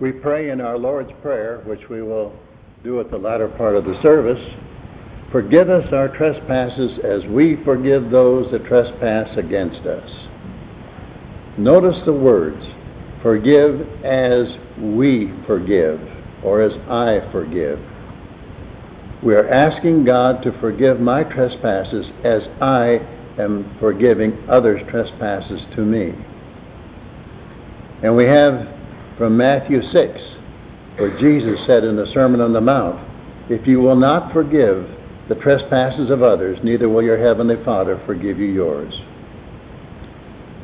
we pray in our Lord's Prayer, which we will do at the latter part of the service, forgive us our trespasses as we forgive those that trespass against us. Notice the words, forgive as we forgive, or as I forgive. We are asking God to forgive my trespasses as I am forgiving others' trespasses to me. And we have from Matthew 6, where Jesus said in the Sermon on the Mount, If you will not forgive the trespasses of others, neither will your heavenly Father forgive you yours.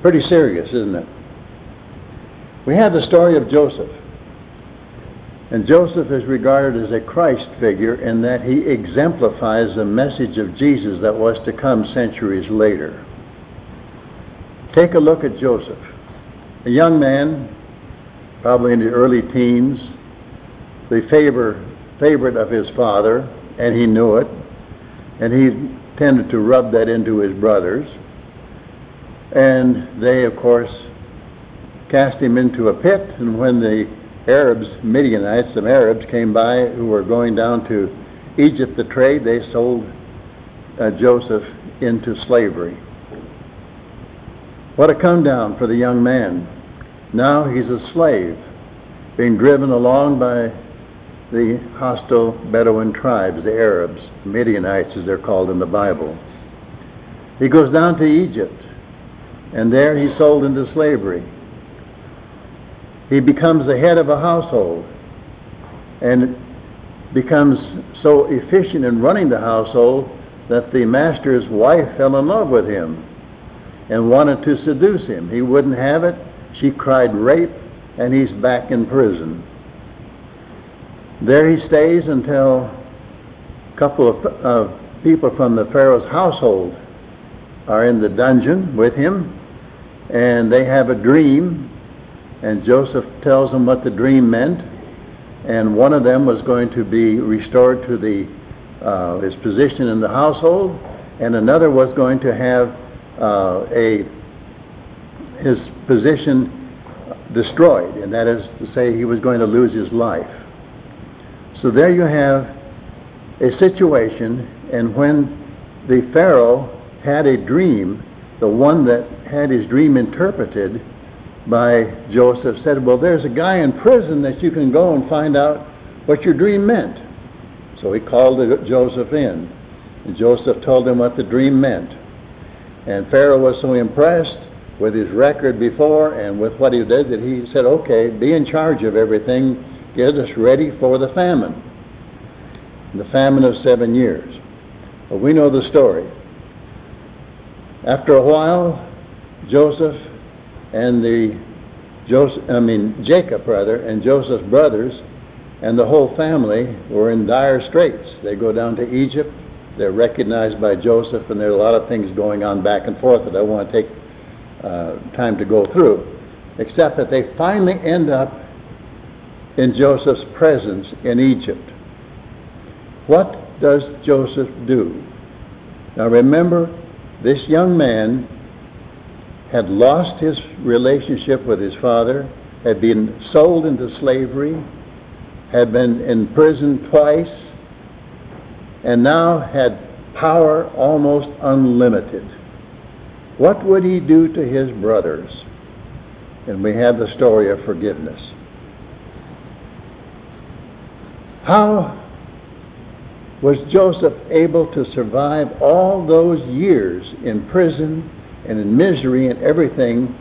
Pretty serious, isn't it? We have the story of Joseph. And Joseph is regarded as a Christ figure in that he exemplifies the message of Jesus that was to come centuries later. Take a look at Joseph, a young man probably in the early teens, the favor, favorite of his father, and he knew it, and he tended to rub that into his brothers. And they, of course, cast him into a pit, and when the Arabs, Midianites, some Arabs came by who were going down to Egypt to trade, they sold uh, Joseph into slavery. What a come down for the young man. Now he's a slave, being driven along by the hostile Bedouin tribes, the Arabs, Midianites as they're called in the Bible. He goes down to Egypt, and there he's sold into slavery. He becomes the head of a household and becomes so efficient in running the household that the master's wife fell in love with him and wanted to seduce him. He wouldn't have it. She cried rape, and he's back in prison. There he stays until a couple of people from the Pharaoh's household are in the dungeon with him, and they have a dream, and Joseph tells them what the dream meant, and one of them was going to be restored to the uh, his position in the household, and another was going to have uh, a his position destroyed, and that is to say, he was going to lose his life. So there you have a situation, and when the Pharaoh had a dream, the one that had his dream interpreted by Joseph said, Well, there's a guy in prison that you can go and find out what your dream meant. So he called Joseph in, and Joseph told him what the dream meant. And Pharaoh was so impressed with his record before and with what he did that he said, okay, be in charge of everything, get us ready for the famine. The famine of seven years. Well, we know the story. After a while, Joseph and the Joseph, I mean Jacob rather, and Joseph's brothers and the whole family were in dire straits. They go down to Egypt. They're recognized by Joseph, and there are a lot of things going on back and forth that I want to take uh, time to go through, except that they finally end up in Joseph's presence in Egypt. What does Joseph do? Now remember, this young man had lost his relationship with his father, had been sold into slavery, had been in prison twice, and now had power almost unlimited. What would he do to his brothers? And we have the story of forgiveness. How was Joseph able to survive all those years in prison and in misery and everything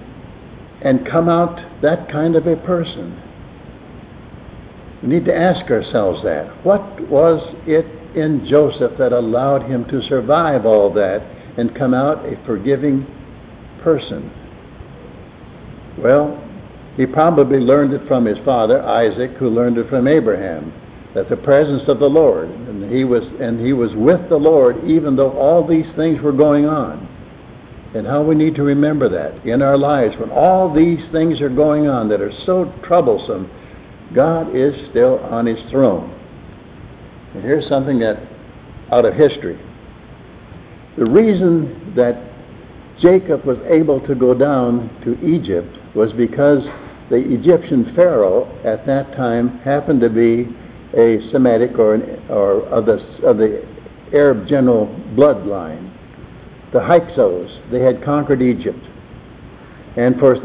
and come out that kind of a person? We need to ask ourselves that. What was it in Joseph that allowed him to survive all that and come out a forgiving person? Well, he probably learned it from his father Isaac, who learned it from Abraham, that the presence of the Lord, and he was and he was with the Lord even though all these things were going on. And how we need to remember that in our lives when all these things are going on that are so troublesome, God is still on his throne. And here's something that out of history. The reason that Jacob was able to go down to Egypt was because the Egyptian pharaoh at that time happened to be a Semitic or, an, or of, the, of the Arab general bloodline. The Hyksos, they had conquered Egypt. And for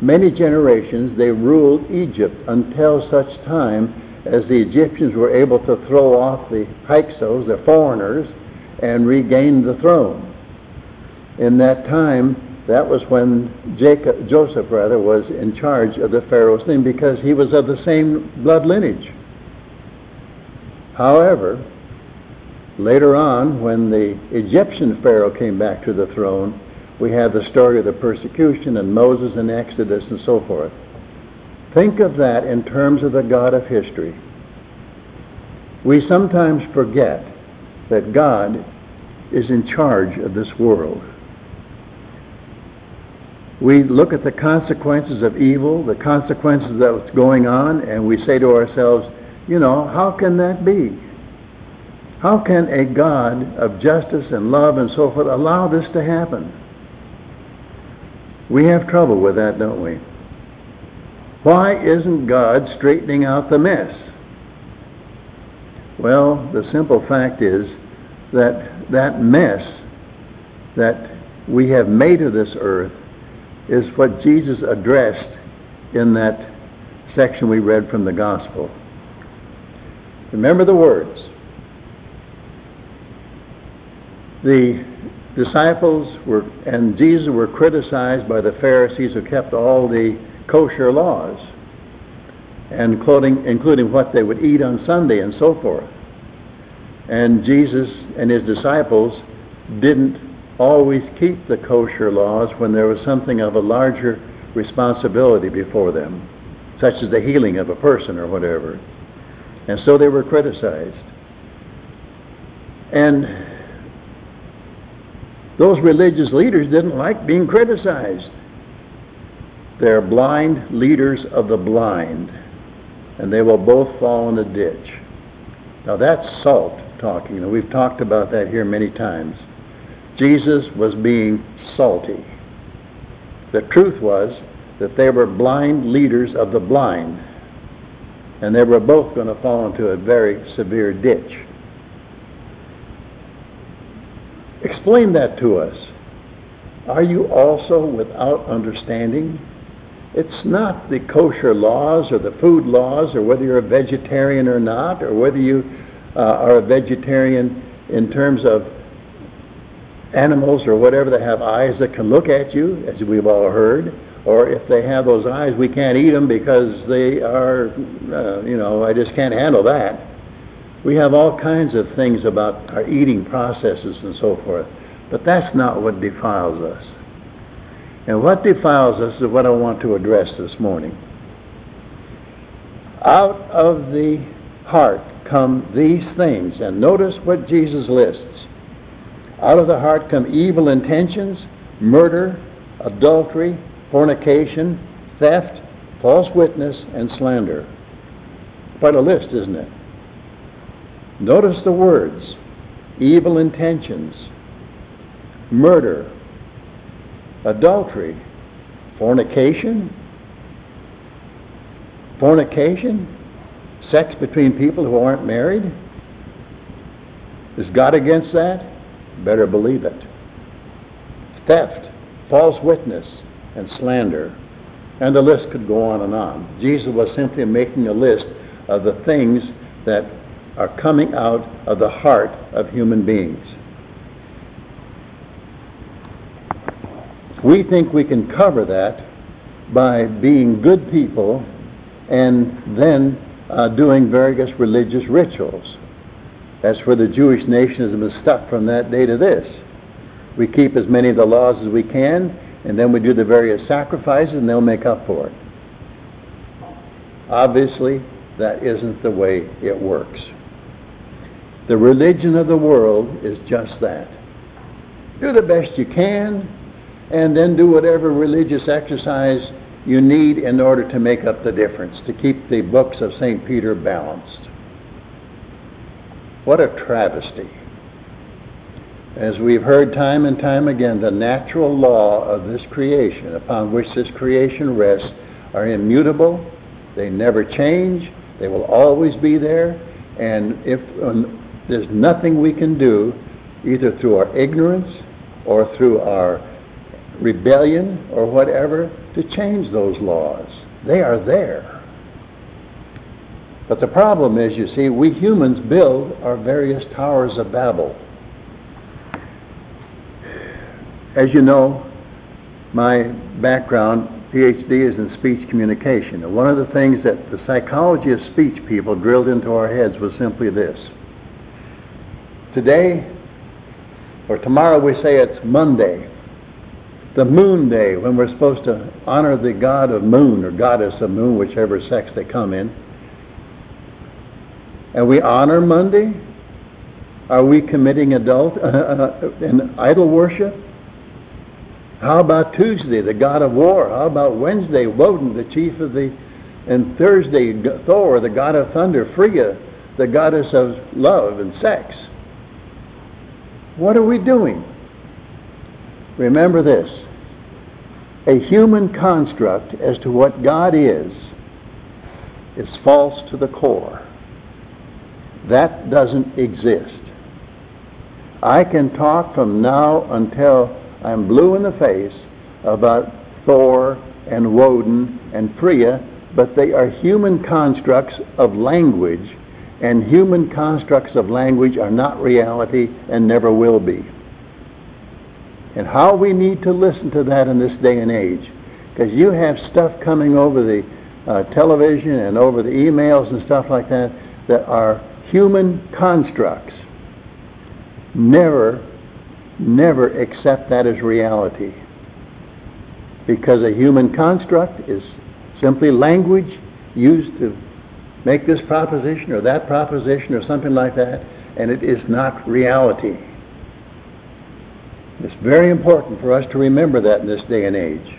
many generations, they ruled Egypt until such time as the Egyptians were able to throw off the Hyksos, the foreigners, and regained the throne. In that time, that was when Jacob, Joseph rather, was in charge of the Pharaoh's thing because he was of the same blood lineage. However, later on, when the Egyptian Pharaoh came back to the throne, we have the story of the persecution and Moses and Exodus and so forth. Think of that in terms of the God of history. We sometimes forget that God is in charge of this world. We look at the consequences of evil, the consequences of what's going on, and we say to ourselves, you know, how can that be? How can a God of justice and love and so forth allow this to happen? We have trouble with that, don't we? Why isn't God straightening out the mess? Well, the simple fact is that that mess that we have made of this earth is what Jesus addressed in that section we read from the Gospel. Remember the words. The disciples were and Jesus were criticized by the Pharisees who kept all the kosher laws, and including, including what they would eat on Sunday and so forth. And Jesus and his disciples didn't always keep the kosher laws when there was something of a larger responsibility before them, such as the healing of a person or whatever. And so they were criticized. And those religious leaders didn't like being criticized. They're blind leaders of the blind, and they will both fall in the ditch. Now that's salt talking, and we've talked about that here many times. Jesus was being salty. The truth was that they were blind leaders of the blind, and they were both going to fall into a very severe ditch. Explain that to us. Are you also without understanding? It's not the kosher laws or the food laws or whether you're a vegetarian or not or whether you uh, are a vegetarian in terms of animals or whatever that have eyes that can look at you, as we've all heard, or if they have those eyes, we can't eat them because they are, uh, you know, I just can't handle that. We have all kinds of things about our eating processes and so forth, but that's not what defiles us. And what defiles us is what I want to address this morning. Out of the heart come these things, and notice what Jesus lists. Out of the heart come evil intentions, murder, adultery, fornication, theft, false witness, and slander. Quite a list, isn't it? Notice the words evil intentions, murder, adultery, fornication, fornication, sex between people who aren't married. Is God against that? Better believe it. Theft, false witness, and slander. And the list could go on and on. Jesus was simply making a list of the things that are coming out of the heart of human beings. We think we can cover that by being good people and then uh, doing various religious rituals. That's where the Jewish nation has been stuck from that day to this. We keep as many of the laws as we can, and then we do the various sacrifices, and they'll make up for it. Obviously, that isn't the way it works. The religion of the world is just that. Do the best you can, and then do whatever religious exercise you need in order to make up the difference, to keep the books of St. Peter balanced. What a travesty. As we've heard time and time again, the natural law of this creation, upon which this creation rests, are immutable. They never change. They will always be there. And if um, there's nothing we can do, either through our ignorance or through our rebellion or whatever, to change those laws. They are there. But the problem is, you see, we humans build our various towers of Babel. As you know, my background, PhD, is in speech communication. And one of the things that the psychology of speech people drilled into our heads was simply this. Today, or tomorrow, we say it's Monday, the moon day, when we're supposed to honor the god of moon or goddess of moon, whichever sex they come in. And we honor Monday? Are we committing adult uh, uh, and idol worship? How about Tuesday, the god of war? How about Wednesday, Woden, the chief of the, and Thursday, Thor, the god of thunder, Frigga, the goddess of love and sex? What are we doing? Remember this a human construct as to what God is is false to the core. That doesn't exist. I can talk from now until I'm blue in the face about Thor and Woden and Freya, but they are human constructs of language, and human constructs of language are not reality and never will be. And how we need to listen to that in this day and age. Because you have stuff coming over the uh, television and over the emails and stuff like that that are human constructs. Never, never accept that as reality. Because a human construct is simply language used to make this proposition or that proposition or something like that, and it is not reality. It's very important for us to remember that in this day and age.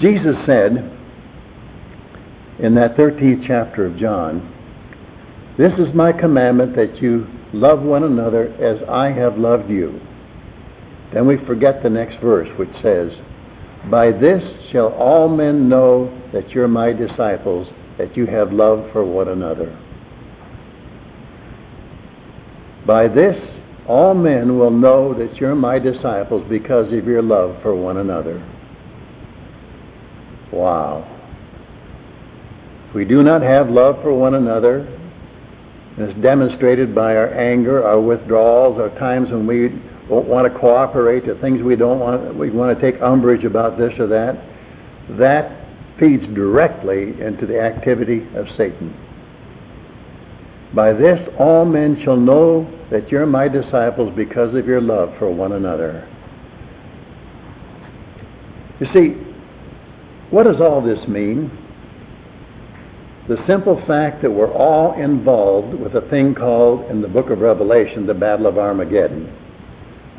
Jesus said, in that 13th chapter of John, This is my commandment that you love one another as I have loved you. Then we forget the next verse, which says, By this shall all men know that you're my disciples, that you have love for one another. By this all men will know that you're my disciples because of your love for one another. Wow. If we do not have love for one another, and it's demonstrated by our anger, our withdrawals, our times when we don't want to cooperate, the things we don't want, we want to take umbrage about this or that, that feeds directly into the activity of Satan. By this all men shall know that you're my disciples because of your love for one another. You see, what does all this mean? the simple fact that we're all involved with a thing called, in the book of Revelation, the Battle of Armageddon.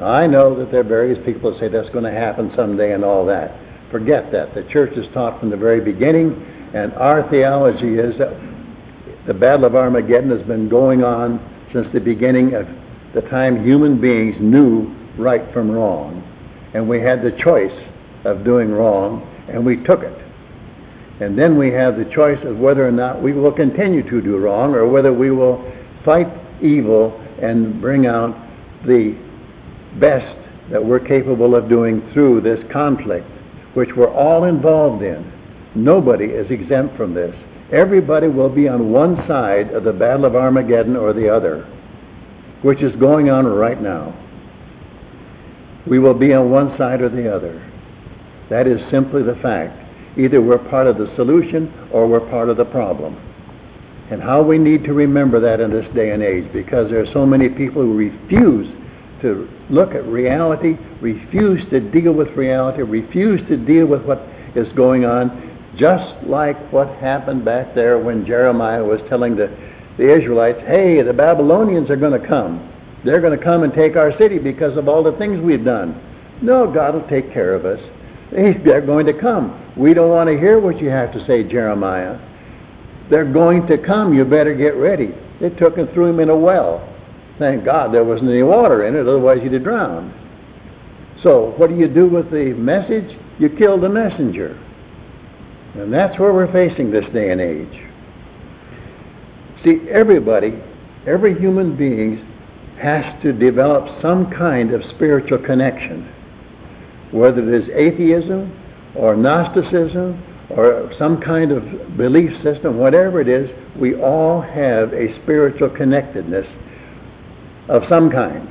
I know that there are various people that say that's going to happen someday and all that. Forget that. The church has taught from the very beginning, and our theology is that the Battle of Armageddon has been going on since the beginning of the time human beings knew right from wrong. And we had the choice of doing wrong, and we took it. And then we have the choice of whether or not we will continue to do wrong or whether we will fight evil and bring out the best that we're capable of doing through this conflict, which we're all involved in. Nobody is exempt from this. Everybody will be on one side of the Battle of Armageddon or the other, which is going on right now. We will be on one side or the other. That is simply the fact. Either we're part of the solution or we're part of the problem. And how we need to remember that in this day and age because there are so many people who refuse to look at reality, refuse to deal with reality, refuse to deal with what is going on, just like what happened back there when Jeremiah was telling the, the Israelites, hey, the Babylonians are going to come. They're going to come and take our city because of all the things we've done. No, God will take care of us. They're going to come. We don't want to hear what you have to say, Jeremiah. They're going to come. You better get ready. They took and threw him in a well. Thank God there wasn't any water in it, otherwise he'd have drowned. So, what do you do with the message? You kill the messenger. And that's where we're facing this day and age. See, everybody, every human being has to develop some kind of spiritual connection, whether it is atheism or Gnosticism or some kind of belief system, whatever it is, we all have a spiritual connectedness of some kind.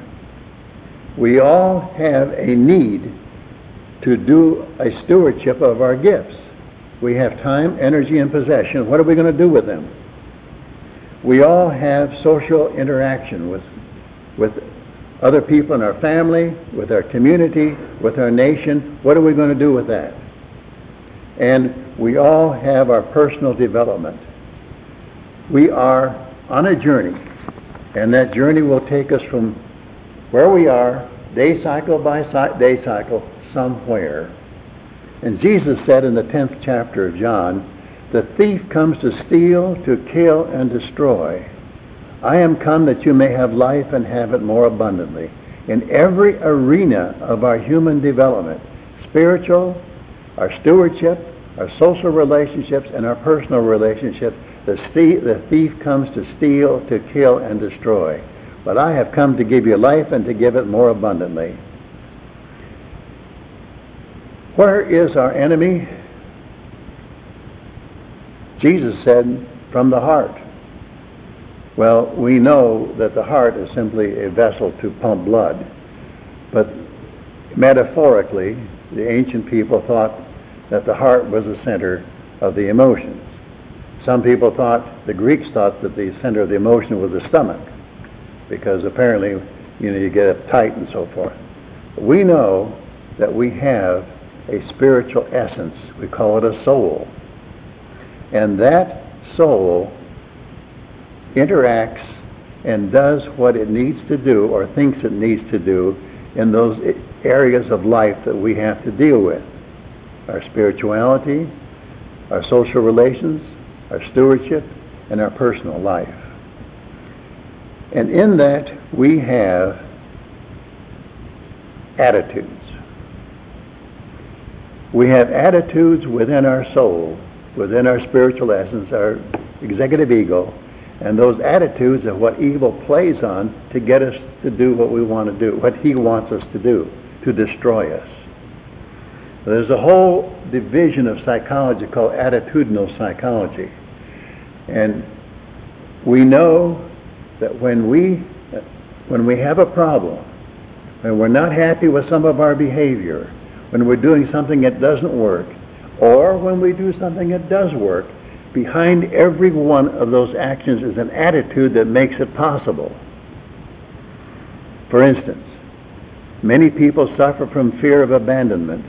We all have a need to do a stewardship of our gifts. We have time, energy, and possession. What are we going to do with them? We all have social interaction with, with other people in our family, with our community, with our nation. What are we going to do with that? And we all have our personal development. We are on a journey, and that journey will take us from where we are, day cycle by day cycle, somewhere. And Jesus said in the 10th chapter of John, The thief comes to steal, to kill, and destroy. I am come that you may have life and have it more abundantly. In every arena of our human development, spiritual, our stewardship, our social relationships, and our personal relationships, the, the thief comes to steal, to kill, and destroy. But I have come to give you life and to give it more abundantly. Where is our enemy? Jesus said, from the heart. Well, we know that the heart is simply a vessel to pump blood. But metaphorically, the ancient people thought that the heart was the center of the emotions. Some people thought, the Greeks thought that the center of the emotion was the stomach, because apparently, you know, you get uptight and so forth. We know that we have a spiritual essence. We call it a soul. And that soul interacts and does what it needs to do or thinks it needs to do in those areas of life that we have to deal with our spirituality, our social relations, our stewardship, and our personal life. And in that, we have attitudes. We have attitudes within our soul, within our spiritual essence, our executive ego, and those attitudes are what evil plays on to get us to do what we want to do, what he wants us to do, to destroy us. There's a whole division of psychology called attitudinal psychology. And we know that when we, when we have a problem, when we're not happy with some of our behavior, when we're doing something that doesn't work, or when we do something that does work, behind every one of those actions is an attitude that makes it possible. For instance, many people suffer from fear of abandonment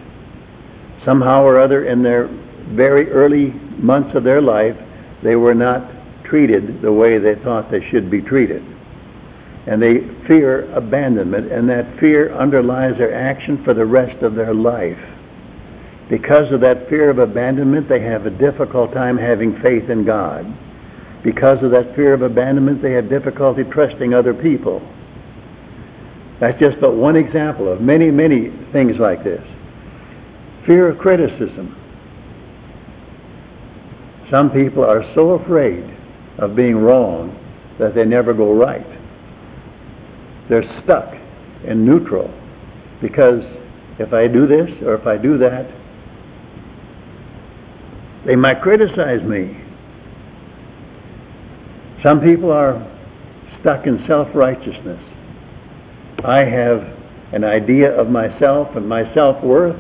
somehow or other in their very early months of their life, they were not treated the way they thought they should be treated. And they fear abandonment, and that fear underlies their action for the rest of their life. Because of that fear of abandonment, they have a difficult time having faith in God. Because of that fear of abandonment, they have difficulty trusting other people. That's just but one example of many, many things like this. Fear of criticism. Some people are so afraid of being wrong that they never go right. They're stuck in neutral because if I do this or if I do that, they might criticize me. Some people are stuck in self-righteousness. I have an idea of myself and my self-worth,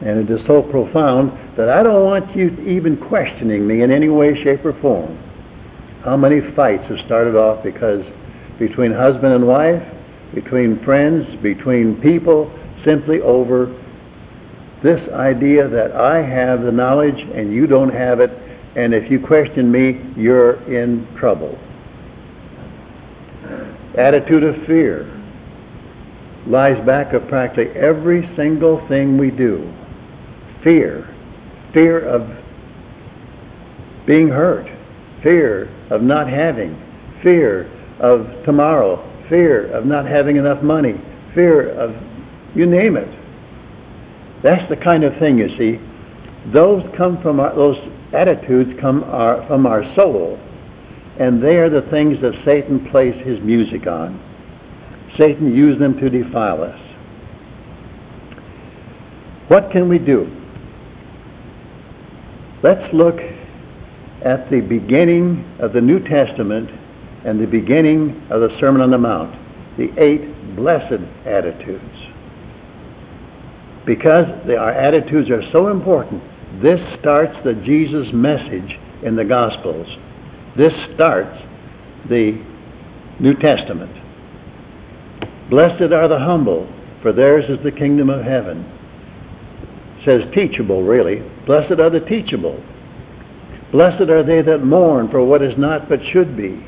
and it is so profound that I don't want you even questioning me in any way, shape, or form. How many fights have started off because between husband and wife, between friends, between people, simply over this idea that I have the knowledge and you don't have it, and if you question me, you're in trouble. Attitude of fear lies back of practically every single thing we do fear. Fear of being hurt. Fear of not having. Fear of tomorrow. Fear of not having enough money. Fear of You name it. That's the kind of thing, you see. Those come from our, those attitudes come our, from our soul, and they are the things that Satan plays his music on. Satan used them to defile us. What can we do? Let's look at the beginning of the New Testament and the beginning of the Sermon on the Mount, the eight blessed attitudes. Because they, our attitudes are so important, this starts the Jesus message in the Gospels. This starts the New Testament. Blessed are the humble, for theirs is the kingdom of heaven. It says teachable, really. Blessed are the teachable. Blessed are they that mourn for what is not but should be.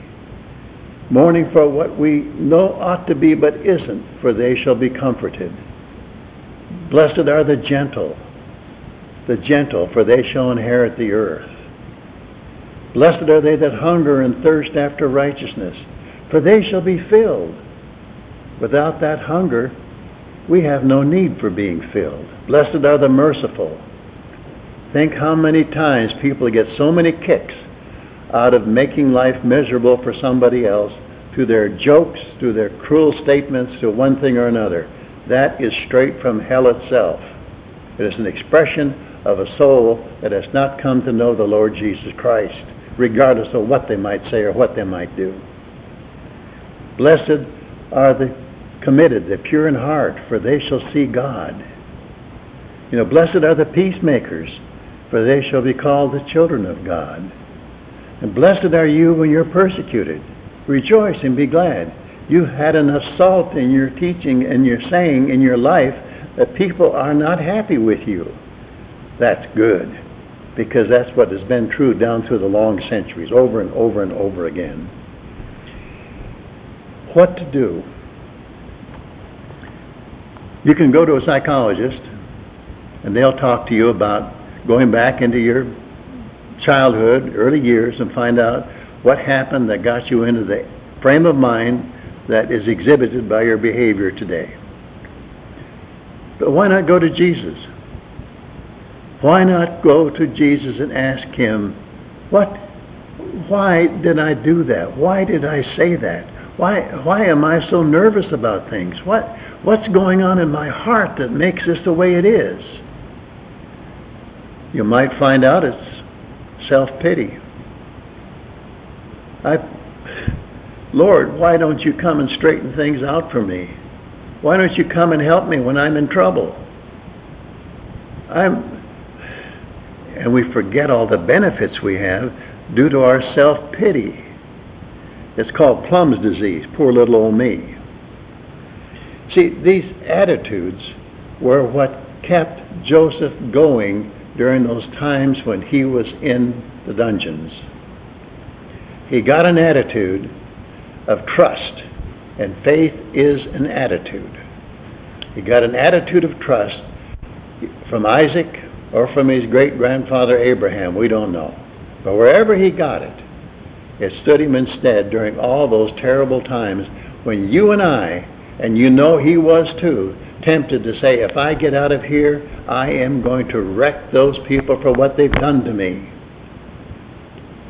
Mourning for what we know ought to be but isn't, for they shall be comforted. Blessed are the gentle, the gentle, for they shall inherit the earth. Blessed are they that hunger and thirst after righteousness, for they shall be filled. Without that hunger, we have no need for being filled. Blessed are the merciful. Think how many times people get so many kicks out of making life miserable for somebody else through their jokes, through their cruel statements, to one thing or another. That is straight from hell itself. It is an expression of a soul that has not come to know the Lord Jesus Christ, regardless of what they might say or what they might do. Blessed are the committed, the pure in heart, for they shall see God. You know, blessed are the peacemakers, for they shall be called the children of God. And blessed are you when you're persecuted. Rejoice and be glad. You've had an assault in your teaching and your saying in your life that people are not happy with you. That's good, because that's what has been true down through the long centuries, over and over and over again. What to do? You can go to a psychologist, and they'll talk to you about going back into your childhood, early years, and find out what happened that got you into the frame of mind that is exhibited by your behavior today. But why not go to Jesus? Why not go to Jesus and ask him, what, why did I do that? Why did I say that? Why, why am I so nervous about things? What, what's going on in my heart that makes this the way it is? You might find out it's self-pity. I, Lord, why don't you come and straighten things out for me? Why don't you come and help me when I'm in trouble? I'm, and we forget all the benefits we have due to our self-pity. It's called Plum's disease, poor little old me. See, these attitudes were what kept Joseph going during those times when he was in the dungeons. He got an attitude of trust, and faith is an attitude. He got an attitude of trust from Isaac or from his great grandfather Abraham, we don't know. But wherever he got it, it stood him instead during all those terrible times when you and I, and you know he was too, tempted to say, if I get out of here, I am going to wreck those people for what they've done to me.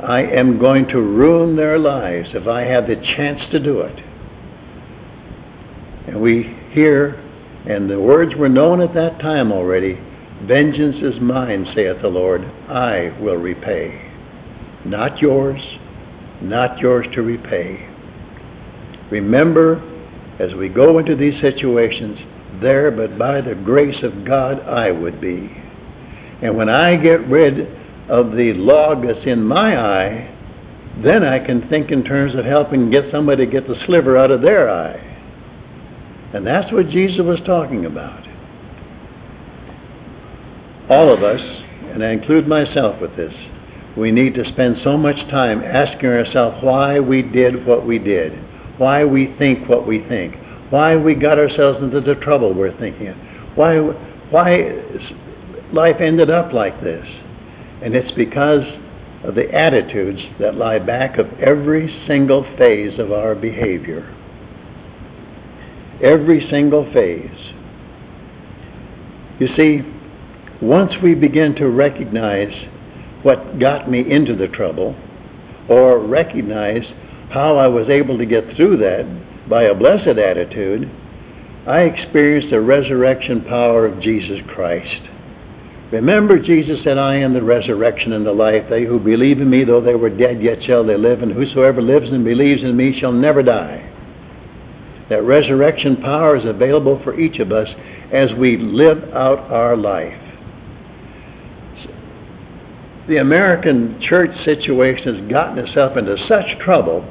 I am going to ruin their lives if I have the chance to do it. And we hear, and the words were known at that time already Vengeance is mine, saith the Lord, I will repay. Not yours, not yours to repay. Remember, as we go into these situations, there but by the grace of God I would be. And when I get rid of the log that's in my eye, then I can think in terms of helping get somebody to get the sliver out of their eye. And that's what Jesus was talking about. All of us, and I include myself with this, we need to spend so much time asking ourselves why we did what we did, why we think what we think, why we got ourselves into the trouble we're thinking of, why, why life ended up like this. And it's because of the attitudes that lie back of every single phase of our behavior. Every single phase. You see, once we begin to recognize what got me into the trouble, or recognize how I was able to get through that by a blessed attitude, I experienced the resurrection power of Jesus Christ. Remember, Jesus said, I am the resurrection and the life. They who believe in me, though they were dead, yet shall they live, and whosoever lives and believes in me shall never die. That resurrection power is available for each of us as we live out our life. The American church situation has gotten itself into such trouble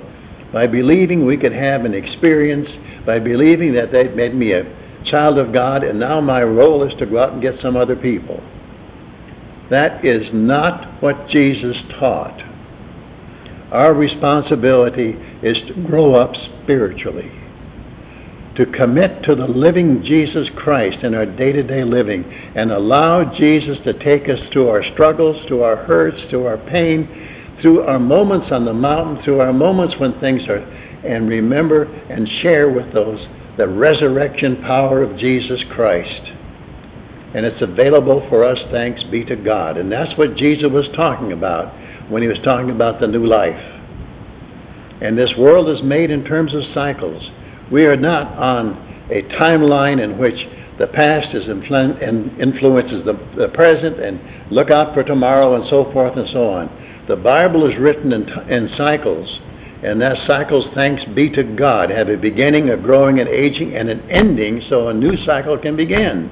by believing we could have an experience, by believing that they'd made me a child of God, and now my role is to go out and get some other people. That is not what Jesus taught. Our responsibility is to grow up spiritually, to commit to the living Jesus Christ in our day to day living, and allow Jesus to take us through our struggles, to our hurts, to our pain, through our moments on the mountain, through our moments when things are, and remember and share with those the resurrection power of Jesus Christ. And it's available for us, thanks be to God. And that's what Jesus was talking about when he was talking about the new life. And this world is made in terms of cycles. We are not on a timeline in which the past is influ- and influences the, the present and look out for tomorrow and so forth and so on. The Bible is written in, in cycles, and that cycles, thanks be to God, have a beginning, a growing, an aging, and an ending so a new cycle can begin.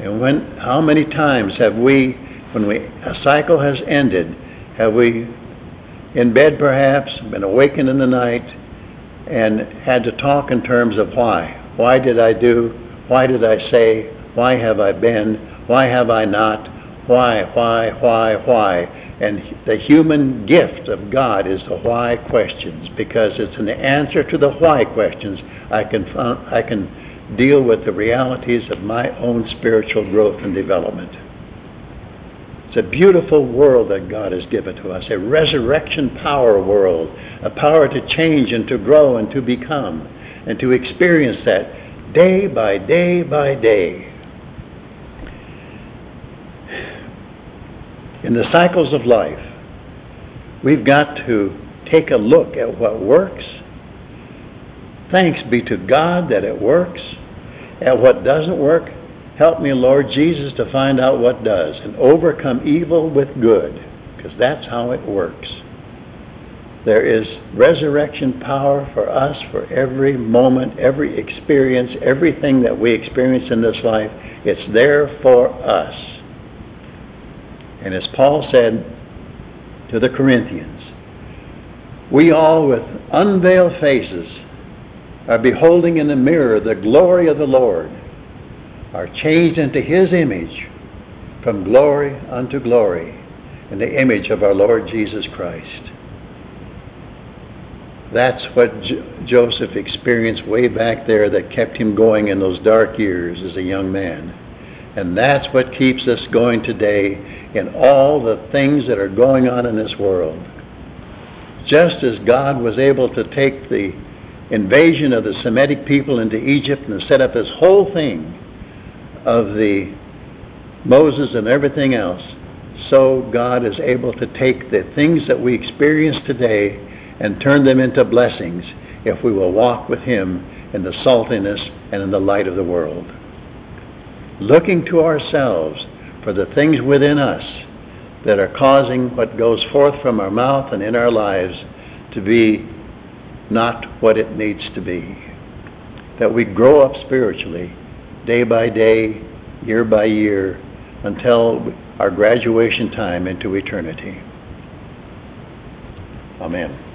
And when, how many times have we, when we, a cycle has ended, have we, in bed perhaps, been awakened in the night, and had to talk in terms of why? Why did I do? Why did I say? Why have I been? Why have I not? Why, why, why, why? And the human gift of God is the why questions, because it's an answer to the why questions I can, I can deal with the realities of my own spiritual growth and development. It's a beautiful world that God has given to us, a resurrection power world, a power to change and to grow and to become, and to experience that day by day by day. In the cycles of life, we've got to take a look at what works. Thanks be to God that it works. At what doesn't work, help me, Lord Jesus, to find out what does and overcome evil with good, because that's how it works. There is resurrection power for us for every moment, every experience, everything that we experience in this life. It's there for us. And as Paul said to the Corinthians, we all with unveiled faces are beholding in the mirror the glory of the Lord, are changed into his image from glory unto glory in the image of our Lord Jesus Christ. That's what J- Joseph experienced way back there that kept him going in those dark years as a young man. And that's what keeps us going today in all the things that are going on in this world. Just as God was able to take the invasion of the Semitic people into Egypt and set up this whole thing of the Moses and everything else, so God is able to take the things that we experience today and turn them into blessings if we will walk with Him in the saltiness and in the light of the world. Looking to ourselves for the things within us that are causing what goes forth from our mouth and in our lives to be not what it needs to be. That we grow up spiritually day by day, year by year, until our graduation time into eternity. Amen.